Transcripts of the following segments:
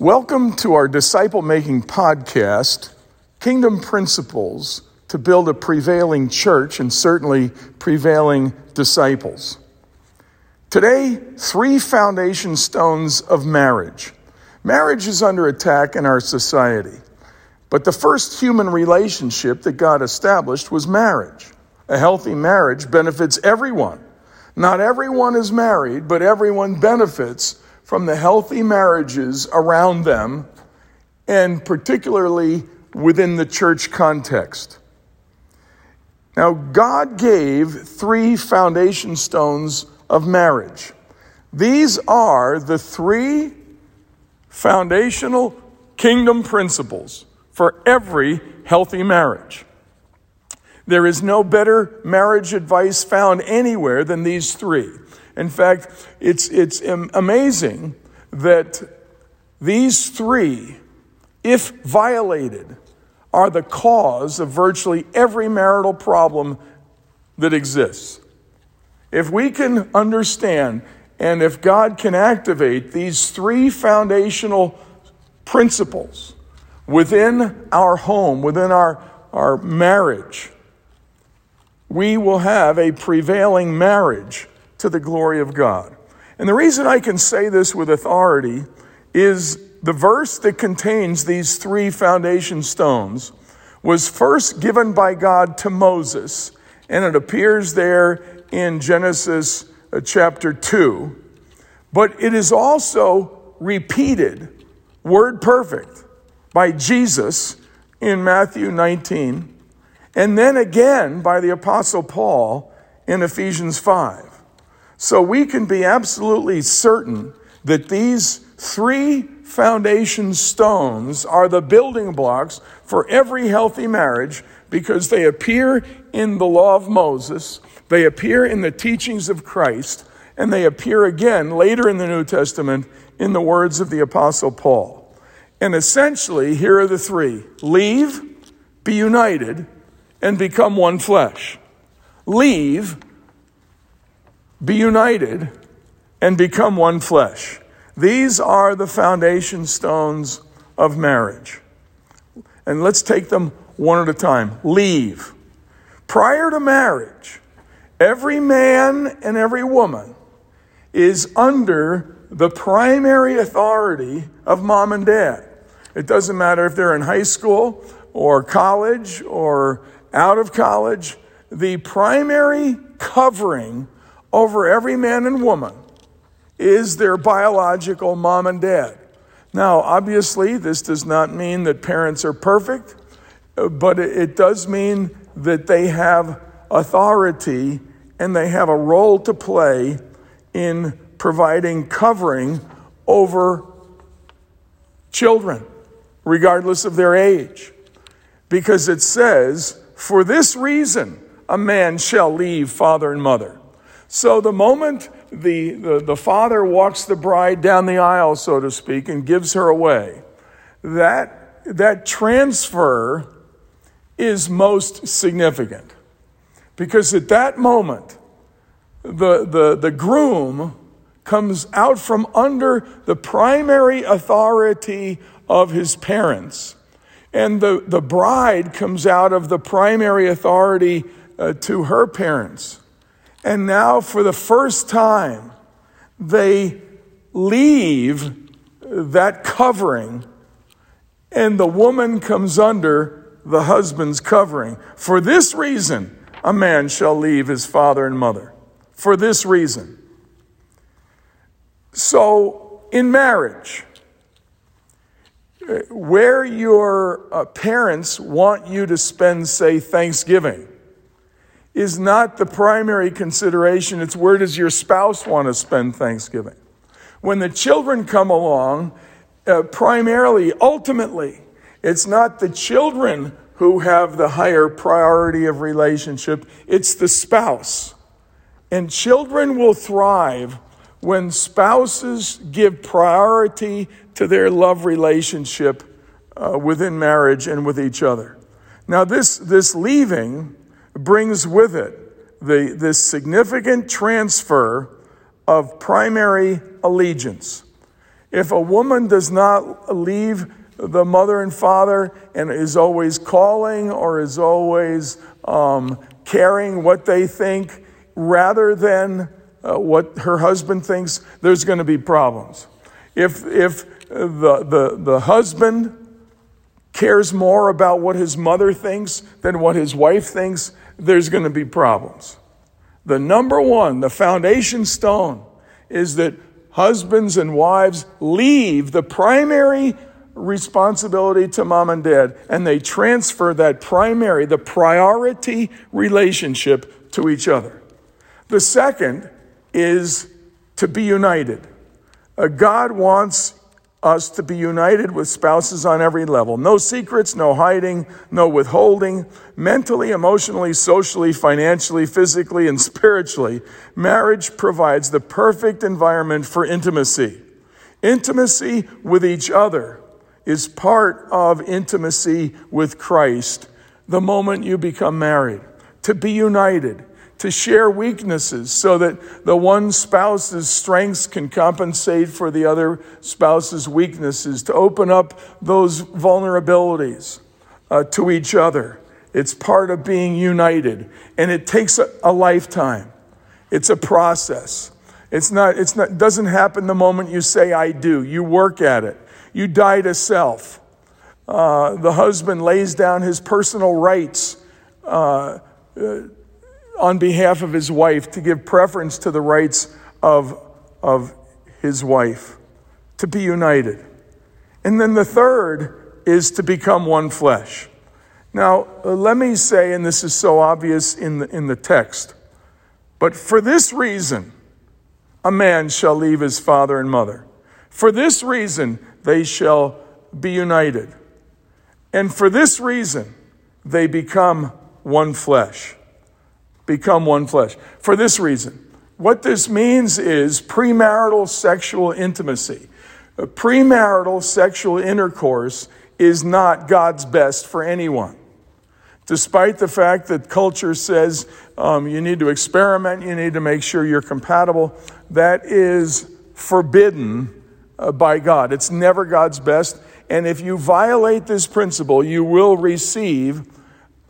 Welcome to our disciple making podcast, Kingdom Principles to Build a Prevailing Church and certainly prevailing disciples. Today, three foundation stones of marriage. Marriage is under attack in our society, but the first human relationship that God established was marriage. A healthy marriage benefits everyone. Not everyone is married, but everyone benefits from the healthy marriages around them, and particularly within the church context. Now, God gave three foundation stones of marriage. These are the three foundational kingdom principles for every healthy marriage. There is no better marriage advice found anywhere than these three. In fact, it's, it's amazing that these three, if violated, are the cause of virtually every marital problem that exists. If we can understand and if God can activate these three foundational principles within our home, within our, our marriage, we will have a prevailing marriage to the glory of God. And the reason I can say this with authority is the verse that contains these three foundation stones was first given by God to Moses, and it appears there in Genesis uh, chapter 2. But it is also repeated, word perfect, by Jesus in Matthew 19, and then again by the Apostle Paul in Ephesians 5. So we can be absolutely certain that these three foundation stones are the building blocks for every healthy marriage because they appear in the law of Moses, they appear in the teachings of Christ, and they appear again later in the New Testament in the words of the Apostle Paul. And essentially, here are the three leave, be united, and become one flesh. Leave, be united, and become one flesh. These are the foundation stones of marriage. And let's take them one at a time. Leave. Prior to marriage, every man and every woman is under the primary authority of mom and dad. It doesn't matter if they're in high school or college or out of college, the primary covering over every man and woman is their biological mom and dad. Now, obviously, this does not mean that parents are perfect, but it does mean that they have authority and they have a role to play in providing covering over children, regardless of their age. Because it says, For this reason, a man shall leave father and mother so the moment the, the, the, father walks the bride down the aisle, so to speak, and gives her away, that, that transfer is most significant. Because at that moment, the, the, the groom comes out from under the primary authority of his parents. And the, the bride comes out of the primary authority uh, to her parents. And now, for the first time, they leave that covering, and the woman comes under the husband's covering. For this reason, a man shall leave his father and mother. For this reason. So, in marriage, where your uh, parents want you to spend, say, Thanksgiving, is not the primary consideration. It's where does your spouse want to spend Thanksgiving? When the children come along, uh, primarily, ultimately, it's not the children who have the higher priority of relationship, it's the spouse. And children will thrive when spouses give priority to their love relationship uh, within marriage and with each other. Now, this, this leaving brings with it the, this significant transfer of primary allegiance. If a woman does not leave the mother and father and is always calling or is always um, caring what they think rather than uh, what her husband thinks, there's going to be problems. If, if the, the, the husband cares more about what his mother thinks than what his wife thinks, there's going to be problems. The number one, the foundation stone, is that husbands and wives leave the primary responsibility to mom and dad and they transfer that primary, the priority relationship to each other. The second is to be united. God wants us to be united with spouses on every level. No secrets, no hiding, no withholding, mentally, emotionally, socially, financially, physically, and spiritually. Marriage provides the perfect environment for intimacy. Intimacy with each other is part of intimacy with Christ the moment you become married. To be united, to share weaknesses so that the one spouse's strengths can compensate for the other spouse's weaknesses, to open up those vulnerabilities uh, to each other. It's part of being united, and it takes a, a lifetime. It's a process. It's not, it's not, doesn't happen the moment you say, I do. You work at it. You die to self. Uh, the husband lays down his personal rights uh, uh on behalf of his wife, to give preference to the rights of, of his wife, to be united. And then the third is to become one flesh. Now, uh, let me say, and this is so obvious in the, in the text, but for this reason, a man shall leave his father and mother. For this reason, they shall be united. And for this reason, they become one flesh become one flesh. For this reason, what this means is premarital sexual intimacy. Premarital sexual intercourse is not God's best for anyone. Despite the fact that culture says um, you need to experiment, you need to make sure you're compatible, that is forbidden uh, by God. It's never God's best. And if you violate this principle, you will receive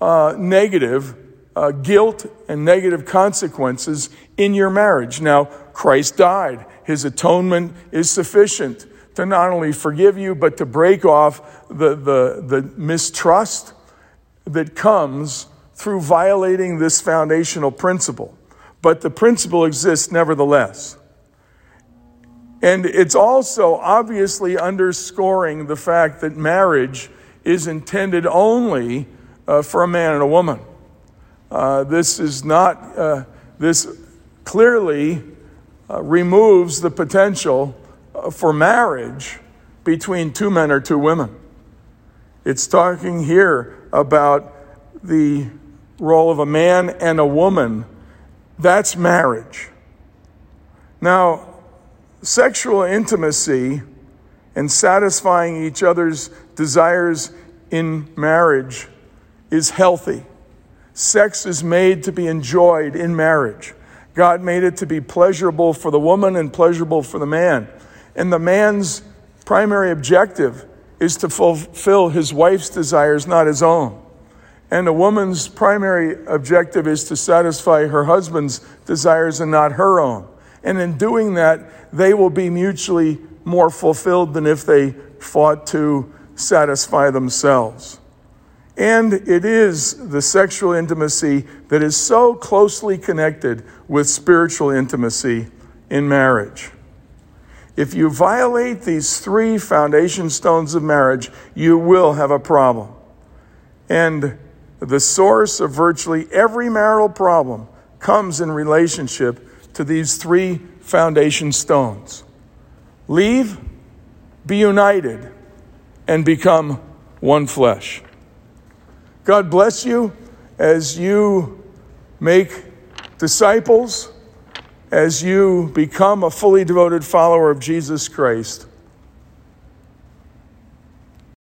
uh, negative uh, guilt and negative consequences in your marriage. Now, Christ died. His atonement is sufficient to not only forgive you, but to break off the, the, the mistrust that comes through violating this foundational principle. But the principle exists nevertheless. And it's also obviously underscoring the fact that marriage is intended only uh, for a man and a woman. Uh, this is not, uh, this clearly uh, removes the potential uh, for marriage between two men or two women. It's talking here about the role of a man and a woman. That's marriage. Now, sexual intimacy and satisfying each other's desires in marriage is healthy. Sex is made to be enjoyed in marriage. God made it to be pleasurable for the woman and pleasurable for the man. And the man's primary objective is to fulfill his wife's desires, not his own. And the woman's primary objective is to satisfy her husband's desires and not her own. And in doing that, they will be mutually more fulfilled than if they fought to satisfy themselves. And it is the sexual intimacy that is so closely connected with spiritual intimacy in marriage. If you violate these three foundation stones of marriage, you will have a problem. And the source of virtually every marital problem comes in relationship to these three foundation stones leave, be united, and become one flesh. God bless you as you make disciples, as you become a fully devoted follower of Jesus Christ.